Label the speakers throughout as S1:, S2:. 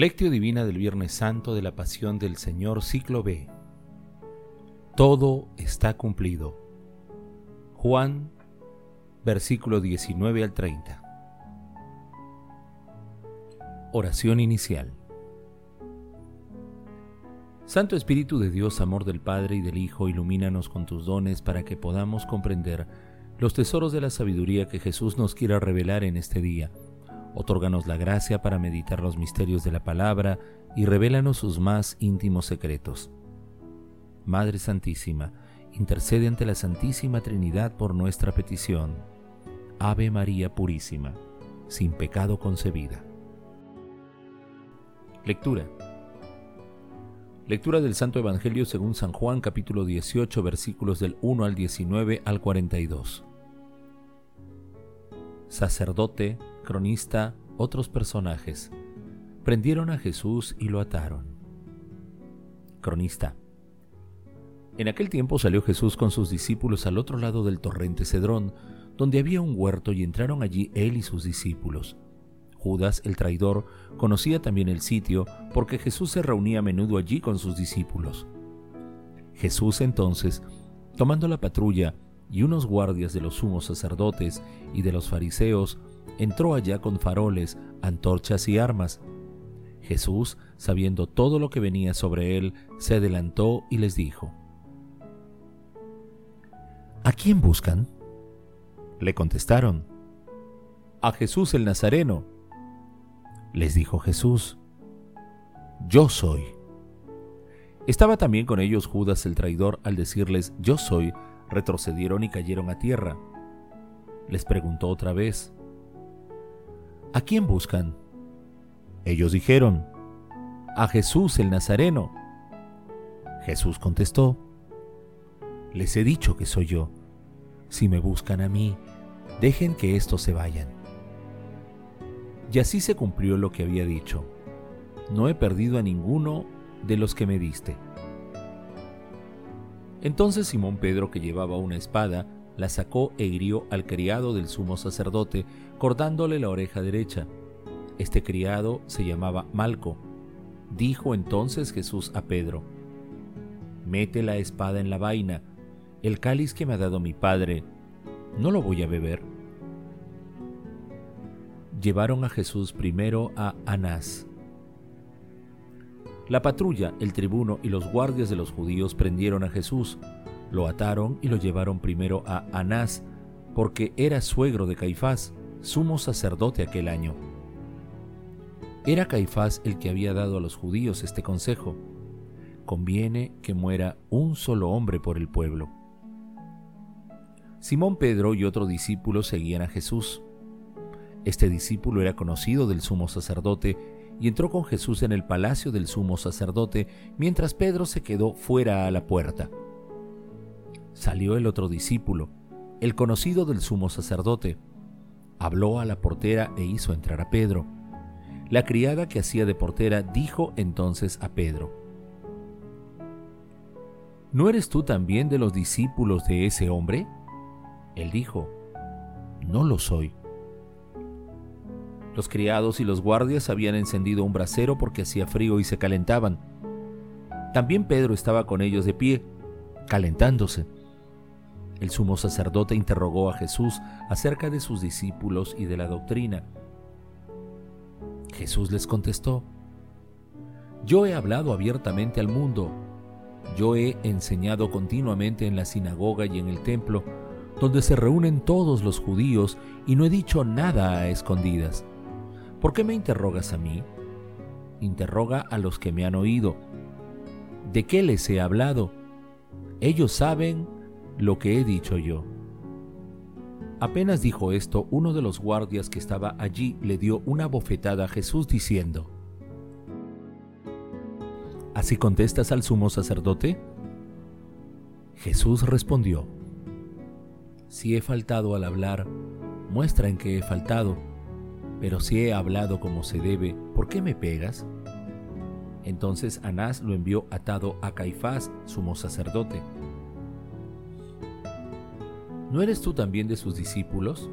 S1: Lectio Divina del Viernes Santo de la Pasión del Señor, ciclo B. Todo está cumplido. Juan, versículo 19 al 30. Oración inicial. Santo Espíritu de Dios, amor del Padre y del Hijo, ilumínanos con tus dones para que podamos comprender los tesoros de la sabiduría que Jesús nos quiera revelar en este día. Otórganos la gracia para meditar los misterios de la palabra y revélanos sus más íntimos secretos. Madre Santísima, intercede ante la Santísima Trinidad por nuestra petición. Ave María Purísima, sin pecado concebida. Lectura. Lectura del Santo Evangelio según San Juan capítulo 18 versículos del 1 al 19 al 42 sacerdote, cronista, otros personajes. Prendieron a Jesús y lo ataron. Cronista. En aquel tiempo salió Jesús con sus discípulos al otro lado del torrente Cedrón, donde había un huerto y entraron allí él y sus discípulos. Judas, el traidor, conocía también el sitio porque Jesús se reunía a menudo allí con sus discípulos. Jesús entonces, tomando la patrulla, y unos guardias de los sumos sacerdotes y de los fariseos entró allá con faroles, antorchas y armas. Jesús, sabiendo todo lo que venía sobre él, se adelantó y les dijo, ¿A quién buscan? Le contestaron, A Jesús el Nazareno. Les dijo Jesús, Yo soy. Estaba también con ellos Judas el traidor al decirles, Yo soy, retrocedieron y cayeron a tierra. Les preguntó otra vez, ¿A quién buscan? Ellos dijeron, A Jesús el Nazareno. Jesús contestó, Les he dicho que soy yo. Si me buscan a mí, dejen que estos se vayan. Y así se cumplió lo que había dicho. No he perdido a ninguno de los que me diste. Entonces Simón Pedro, que llevaba una espada, la sacó e hirió al criado del sumo sacerdote, cortándole la oreja derecha. Este criado se llamaba Malco. Dijo entonces Jesús a Pedro, Mete la espada en la vaina, el cáliz que me ha dado mi padre, ¿no lo voy a beber? Llevaron a Jesús primero a Anás, la patrulla, el tribuno y los guardias de los judíos prendieron a Jesús, lo ataron y lo llevaron primero a Anás, porque era suegro de Caifás, sumo sacerdote aquel año. Era Caifás el que había dado a los judíos este consejo. Conviene que muera un solo hombre por el pueblo. Simón Pedro y otro discípulo seguían a Jesús. Este discípulo era conocido del sumo sacerdote y entró con Jesús en el palacio del sumo sacerdote, mientras Pedro se quedó fuera a la puerta. Salió el otro discípulo, el conocido del sumo sacerdote. Habló a la portera e hizo entrar a Pedro. La criada que hacía de portera dijo entonces a Pedro, ¿No eres tú también de los discípulos de ese hombre? Él dijo, No lo soy. Los criados y los guardias habían encendido un brasero porque hacía frío y se calentaban. También Pedro estaba con ellos de pie, calentándose. El sumo sacerdote interrogó a Jesús acerca de sus discípulos y de la doctrina. Jesús les contestó, Yo he hablado abiertamente al mundo, yo he enseñado continuamente en la sinagoga y en el templo, donde se reúnen todos los judíos, y no he dicho nada a escondidas. ¿Por qué me interrogas a mí? Interroga a los que me han oído. ¿De qué les he hablado? Ellos saben lo que he dicho yo. Apenas dijo esto, uno de los guardias que estaba allí le dio una bofetada a Jesús diciendo, ¿Así contestas al sumo sacerdote? Jesús respondió, Si he faltado al hablar, muestra en que he faltado pero si he hablado como se debe, ¿por qué me pegas? Entonces Anás lo envió atado a Caifás, sumo sacerdote. ¿No eres tú también de sus discípulos?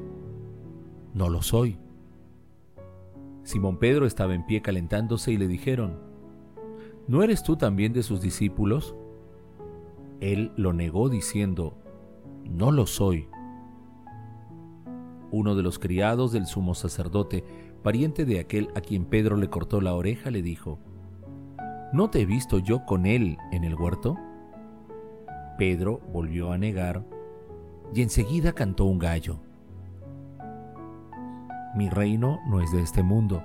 S1: No lo soy. Simón Pedro estaba en pie calentándose y le dijeron, ¿no eres tú también de sus discípulos? Él lo negó diciendo, no lo soy. Uno de los criados del sumo sacerdote, pariente de aquel a quien Pedro le cortó la oreja, le dijo, ¿no te he visto yo con él en el huerto? Pedro volvió a negar y enseguida cantó un gallo. Mi reino no es de este mundo.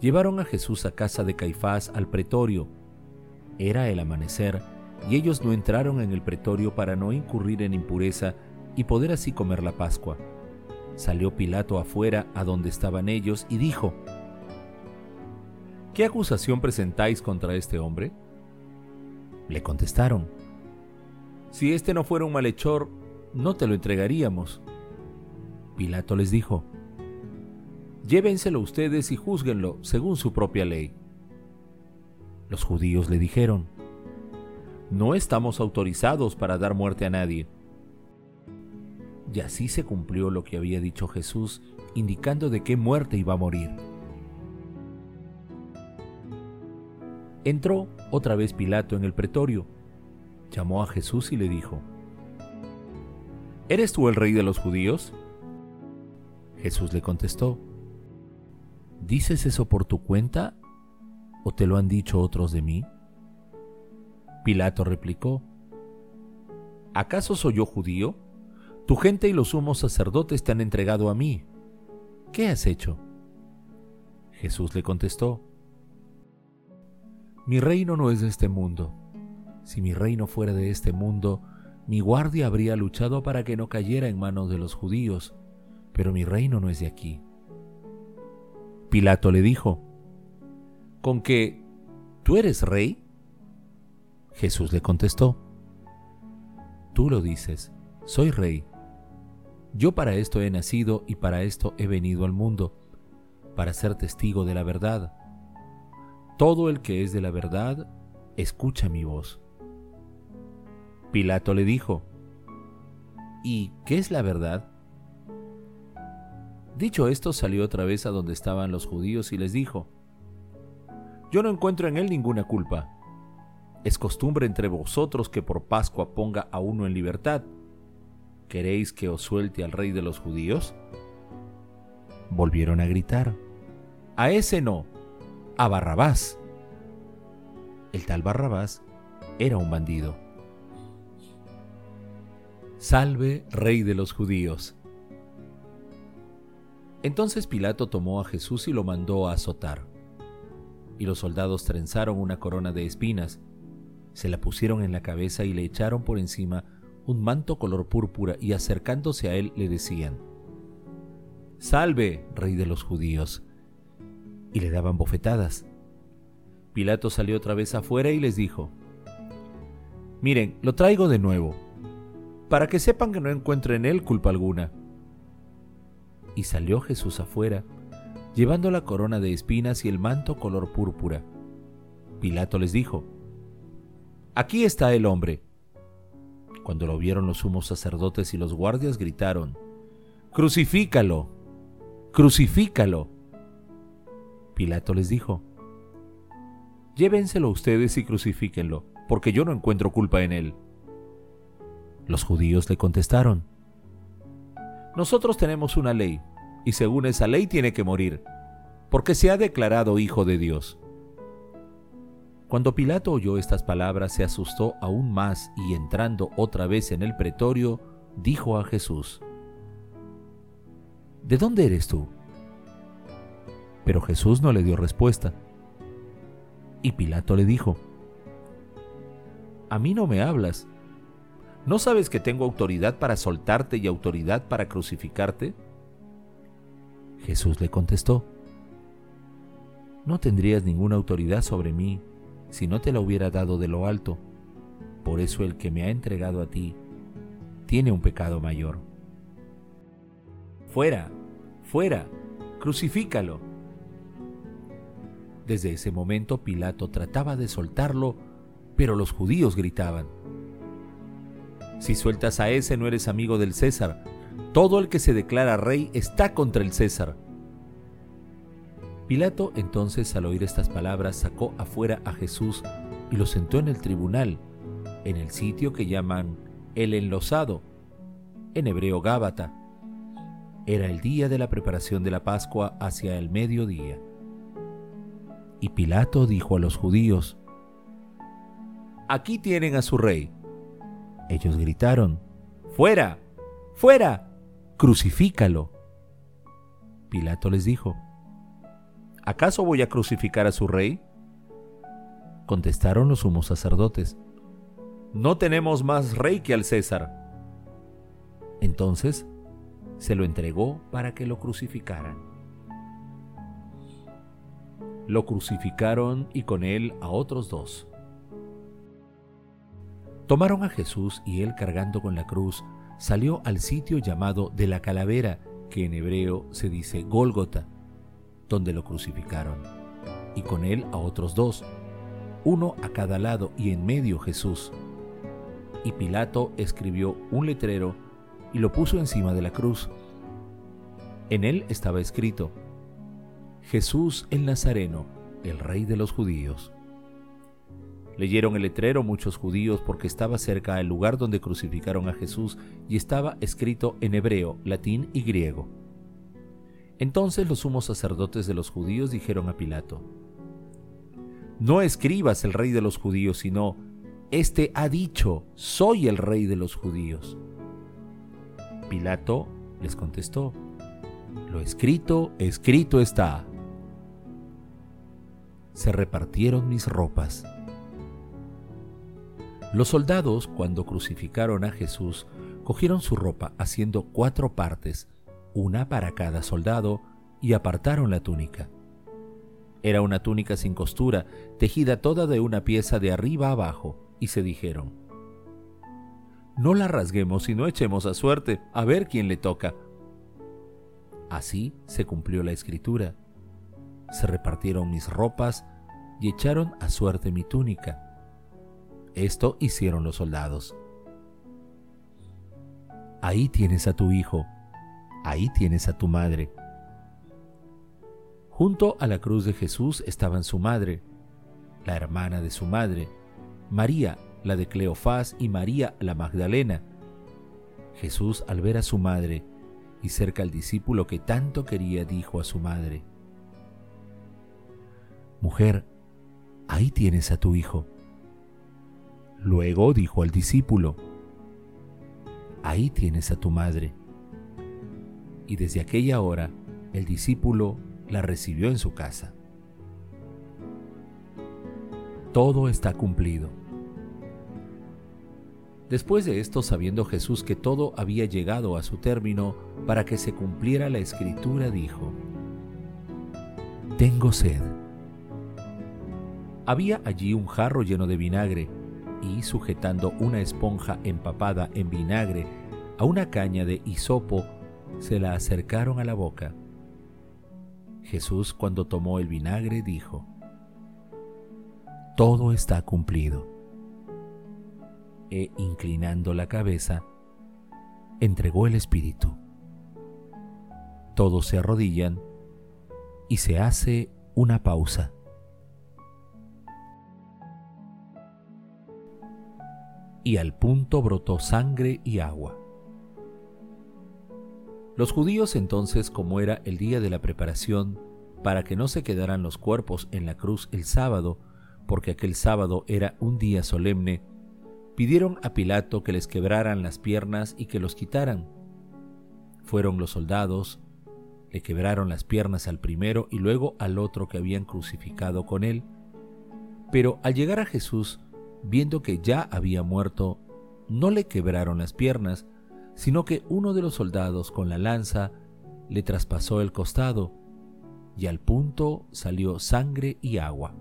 S1: Llevaron a Jesús a casa de Caifás al pretorio. Era el amanecer y ellos no entraron en el pretorio para no incurrir en impureza y poder así comer la Pascua. Salió Pilato afuera a donde estaban ellos y dijo, ¿Qué acusación presentáis contra este hombre? Le contestaron, Si este no fuera un malhechor, no te lo entregaríamos. Pilato les dijo, Llévenselo ustedes y júzguenlo según su propia ley. Los judíos le dijeron, No estamos autorizados para dar muerte a nadie. Y así se cumplió lo que había dicho Jesús, indicando de qué muerte iba a morir. Entró otra vez Pilato en el pretorio, llamó a Jesús y le dijo, ¿Eres tú el rey de los judíos? Jesús le contestó, ¿dices eso por tu cuenta o te lo han dicho otros de mí? Pilato replicó, ¿acaso soy yo judío? Tu gente y los sumos sacerdotes te han entregado a mí. ¿Qué has hecho? Jesús le contestó, Mi reino no es de este mundo. Si mi reino fuera de este mundo, mi guardia habría luchado para que no cayera en manos de los judíos pero mi reino no es de aquí. Pilato le dijo, ¿con que tú eres rey? Jesús le contestó, tú lo dices, soy rey. Yo para esto he nacido y para esto he venido al mundo, para ser testigo de la verdad. Todo el que es de la verdad, escucha mi voz. Pilato le dijo, ¿y qué es la verdad? Dicho esto, salió otra vez a donde estaban los judíos y les dijo, Yo no encuentro en él ninguna culpa. Es costumbre entre vosotros que por Pascua ponga a uno en libertad. ¿Queréis que os suelte al rey de los judíos? Volvieron a gritar, A ese no, a Barrabás. El tal Barrabás era un bandido. Salve, rey de los judíos. Entonces Pilato tomó a Jesús y lo mandó a azotar. Y los soldados trenzaron una corona de espinas, se la pusieron en la cabeza y le echaron por encima un manto color púrpura y acercándose a él le decían, Salve, rey de los judíos. Y le daban bofetadas. Pilato salió otra vez afuera y les dijo, Miren, lo traigo de nuevo, para que sepan que no encuentro en él culpa alguna. Y salió Jesús afuera, llevando la corona de espinas y el manto color púrpura. Pilato les dijo, Aquí está el hombre. Cuando lo vieron los sumos sacerdotes y los guardias gritaron, Crucifícalo, crucifícalo. Pilato les dijo, Llévenselo ustedes y crucifíquenlo, porque yo no encuentro culpa en él. Los judíos le contestaron, nosotros tenemos una ley, y según esa ley tiene que morir, porque se ha declarado hijo de Dios. Cuando Pilato oyó estas palabras se asustó aún más y entrando otra vez en el pretorio, dijo a Jesús, ¿De dónde eres tú? Pero Jesús no le dio respuesta. Y Pilato le dijo, A mí no me hablas. ¿No sabes que tengo autoridad para soltarte y autoridad para crucificarte? Jesús le contestó, No tendrías ninguna autoridad sobre mí si no te la hubiera dado de lo alto. Por eso el que me ha entregado a ti tiene un pecado mayor. Fuera, fuera, crucifícalo. Desde ese momento Pilato trataba de soltarlo, pero los judíos gritaban, si sueltas a ese no eres amigo del César. Todo el que se declara rey está contra el César. Pilato entonces al oír estas palabras sacó afuera a Jesús y lo sentó en el tribunal, en el sitio que llaman el enlosado, en hebreo Gábata. Era el día de la preparación de la Pascua hacia el mediodía. Y Pilato dijo a los judíos, Aquí tienen a su rey. Ellos gritaron, Fuera, fuera, crucifícalo. Pilato les dijo, ¿acaso voy a crucificar a su rey? Contestaron los sumos sacerdotes, no tenemos más rey que al César. Entonces se lo entregó para que lo crucificaran. Lo crucificaron y con él a otros dos. Tomaron a Jesús y él cargando con la cruz salió al sitio llamado de la calavera, que en hebreo se dice Gólgota donde lo crucificaron, y con él a otros dos, uno a cada lado y en medio Jesús. Y Pilato escribió un letrero y lo puso encima de la cruz. En él estaba escrito, Jesús el Nazareno, el rey de los judíos. Leyeron el letrero muchos judíos porque estaba cerca del lugar donde crucificaron a Jesús y estaba escrito en hebreo, latín y griego. Entonces los sumos sacerdotes de los judíos dijeron a Pilato, No escribas el rey de los judíos, sino, Este ha dicho, soy el rey de los judíos. Pilato les contestó, Lo escrito, escrito está. Se repartieron mis ropas. Los soldados, cuando crucificaron a Jesús, cogieron su ropa haciendo cuatro partes, una para cada soldado, y apartaron la túnica. Era una túnica sin costura, tejida toda de una pieza de arriba abajo, y se dijeron, No la rasguemos y no echemos a suerte, a ver quién le toca. Así se cumplió la escritura. Se repartieron mis ropas y echaron a suerte mi túnica. Esto hicieron los soldados. Ahí tienes a tu hijo, ahí tienes a tu madre. Junto a la cruz de Jesús estaban su madre, la hermana de su madre, María, la de Cleofás, y María, la Magdalena. Jesús, al ver a su madre y cerca al discípulo que tanto quería, dijo a su madre, Mujer, ahí tienes a tu hijo. Luego dijo al discípulo, Ahí tienes a tu madre y desde aquella hora el discípulo la recibió en su casa. Todo está cumplido. Después de esto, sabiendo Jesús que todo había llegado a su término para que se cumpliera la escritura, dijo, Tengo sed. Había allí un jarro lleno de vinagre, y sujetando una esponja empapada en vinagre a una caña de hisopo, se la acercaron a la boca. Jesús cuando tomó el vinagre dijo, Todo está cumplido. E inclinando la cabeza, entregó el Espíritu. Todos se arrodillan y se hace una pausa. Y al punto brotó sangre y agua. Los judíos entonces, como era el día de la preparación, para que no se quedaran los cuerpos en la cruz el sábado, porque aquel sábado era un día solemne, pidieron a Pilato que les quebraran las piernas y que los quitaran. Fueron los soldados, le quebraron las piernas al primero y luego al otro que habían crucificado con él. Pero al llegar a Jesús, viendo que ya había muerto, no le quebraron las piernas, sino que uno de los soldados con la lanza le traspasó el costado, y al punto salió sangre y agua.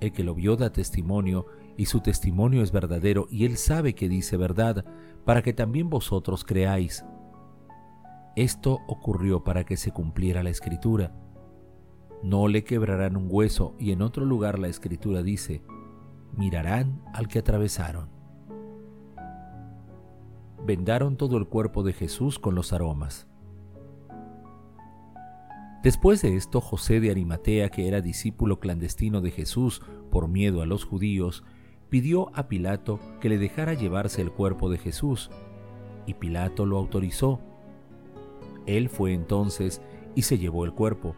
S1: El que lo vio da testimonio, y su testimonio es verdadero, y él sabe que dice verdad, para que también vosotros creáis. Esto ocurrió para que se cumpliera la escritura. No le quebrarán un hueso, y en otro lugar la escritura dice, mirarán al que atravesaron vendaron todo el cuerpo de Jesús con los aromas. Después de esto, José de Arimatea, que era discípulo clandestino de Jesús por miedo a los judíos, pidió a Pilato que le dejara llevarse el cuerpo de Jesús, y Pilato lo autorizó. Él fue entonces y se llevó el cuerpo.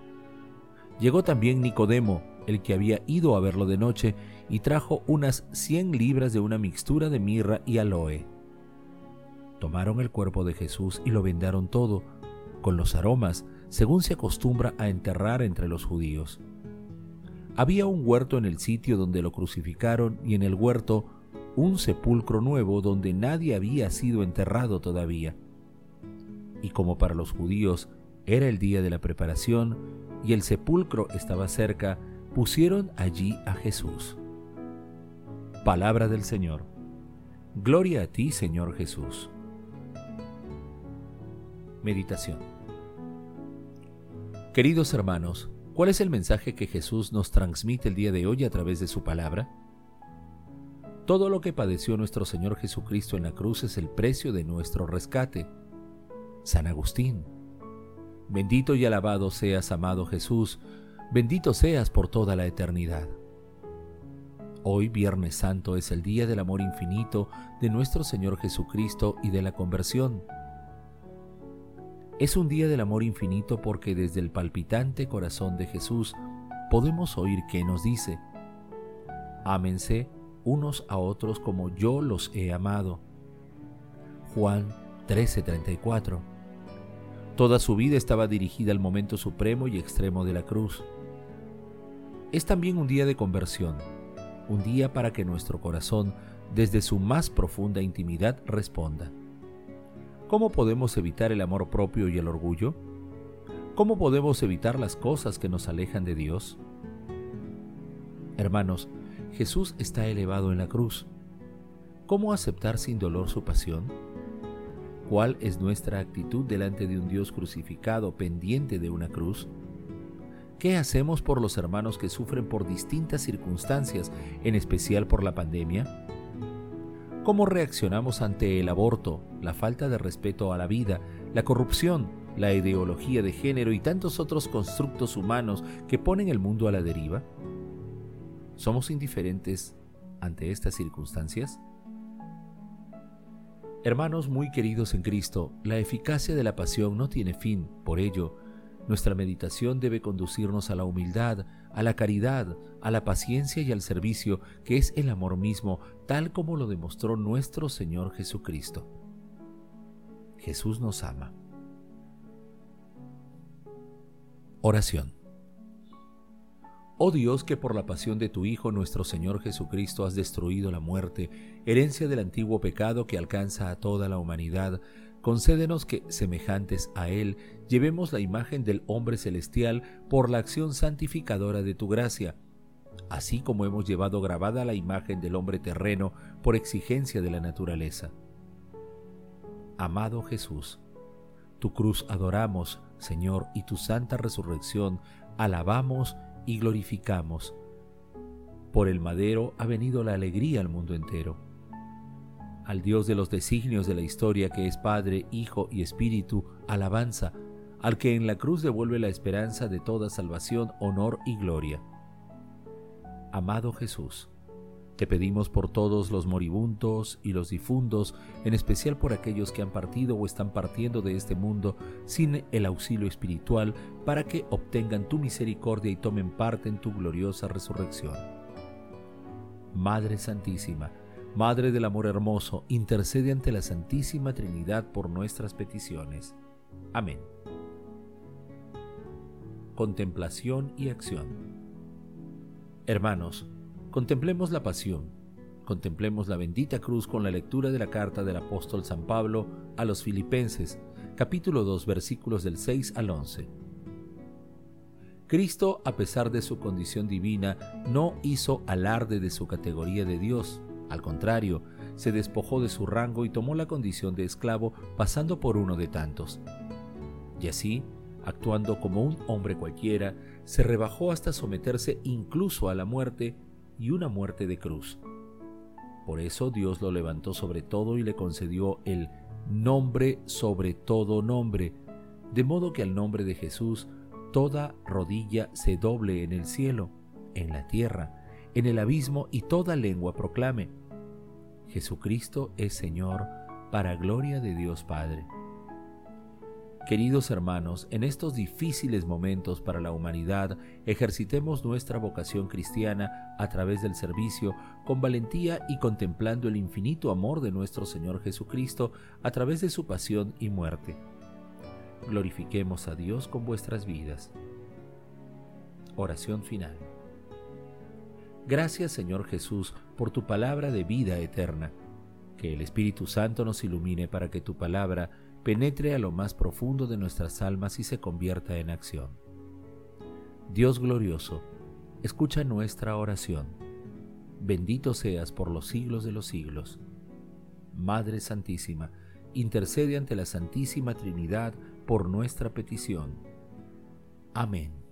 S1: Llegó también Nicodemo, el que había ido a verlo de noche, y trajo unas cien libras de una mixtura de mirra y aloe. Tomaron el cuerpo de Jesús y lo vendaron todo, con los aromas, según se acostumbra a enterrar entre los judíos. Había un huerto en el sitio donde lo crucificaron y en el huerto un sepulcro nuevo donde nadie había sido enterrado todavía. Y como para los judíos era el día de la preparación y el sepulcro estaba cerca, pusieron allí a Jesús. Palabra del Señor. Gloria a ti, Señor Jesús. Meditación. Queridos hermanos, ¿cuál es el mensaje que Jesús nos transmite el día de hoy a través de su palabra? Todo lo que padeció nuestro Señor Jesucristo en la cruz es el precio de nuestro rescate. San Agustín. Bendito y alabado seas, amado Jesús, bendito seas por toda la eternidad. Hoy, Viernes Santo, es el día del amor infinito de nuestro Señor Jesucristo y de la conversión. Es un día del amor infinito porque desde el palpitante corazón de Jesús podemos oír que nos dice, ámense unos a otros como yo los he amado. Juan 13:34. Toda su vida estaba dirigida al momento supremo y extremo de la cruz. Es también un día de conversión, un día para que nuestro corazón, desde su más profunda intimidad, responda. ¿Cómo podemos evitar el amor propio y el orgullo? ¿Cómo podemos evitar las cosas que nos alejan de Dios? Hermanos, Jesús está elevado en la cruz. ¿Cómo aceptar sin dolor su pasión? ¿Cuál es nuestra actitud delante de un Dios crucificado pendiente de una cruz? ¿Qué hacemos por los hermanos que sufren por distintas circunstancias, en especial por la pandemia? ¿Cómo reaccionamos ante el aborto, la falta de respeto a la vida, la corrupción, la ideología de género y tantos otros constructos humanos que ponen el mundo a la deriva? ¿Somos indiferentes ante estas circunstancias? Hermanos muy queridos en Cristo, la eficacia de la pasión no tiene fin, por ello, nuestra meditación debe conducirnos a la humildad, a la caridad, a la paciencia y al servicio, que es el amor mismo, tal como lo demostró nuestro Señor Jesucristo. Jesús nos ama. Oración. Oh Dios, que por la pasión de tu Hijo nuestro Señor Jesucristo has destruido la muerte, herencia del antiguo pecado que alcanza a toda la humanidad, concédenos que, semejantes a Él, llevemos la imagen del hombre celestial por la acción santificadora de tu gracia, así como hemos llevado grabada la imagen del hombre terreno por exigencia de la naturaleza. Amado Jesús, tu cruz adoramos, Señor, y tu santa resurrección alabamos y glorificamos. Por el madero ha venido la alegría al mundo entero. Al Dios de los designios de la historia que es Padre, Hijo y Espíritu, alabanza, al que en la cruz devuelve la esperanza de toda salvación, honor y gloria. Amado Jesús, te pedimos por todos los moribundos y los difundos, en especial por aquellos que han partido o están partiendo de este mundo sin el auxilio espiritual, para que obtengan tu misericordia y tomen parte en tu gloriosa resurrección. Madre Santísima, Madre del Amor Hermoso, intercede ante la Santísima Trinidad por nuestras peticiones. Amén. Contemplación y acción. Hermanos, Contemplemos la pasión, contemplemos la bendita cruz con la lectura de la carta del apóstol San Pablo a los Filipenses, capítulo 2, versículos del 6 al 11. Cristo, a pesar de su condición divina, no hizo alarde de su categoría de Dios, al contrario, se despojó de su rango y tomó la condición de esclavo pasando por uno de tantos. Y así, actuando como un hombre cualquiera, se rebajó hasta someterse incluso a la muerte y una muerte de cruz. Por eso Dios lo levantó sobre todo y le concedió el nombre sobre todo nombre, de modo que al nombre de Jesús toda rodilla se doble en el cielo, en la tierra, en el abismo y toda lengua proclame, Jesucristo es Señor, para gloria de Dios Padre. Queridos hermanos, en estos difíciles momentos para la humanidad, ejercitemos nuestra vocación cristiana a través del servicio con valentía y contemplando el infinito amor de nuestro Señor Jesucristo a través de su pasión y muerte glorifiquemos a Dios con vuestras vidas. Oración final. Gracias Señor Jesús por tu palabra de vida eterna. Que el Espíritu Santo nos ilumine para que tu palabra penetre a lo más profundo de nuestras almas y se convierta en acción. Dios glorioso, escucha nuestra oración. Bendito seas por los siglos de los siglos. Madre Santísima, intercede ante la Santísima Trinidad por nuestra petición. Amén.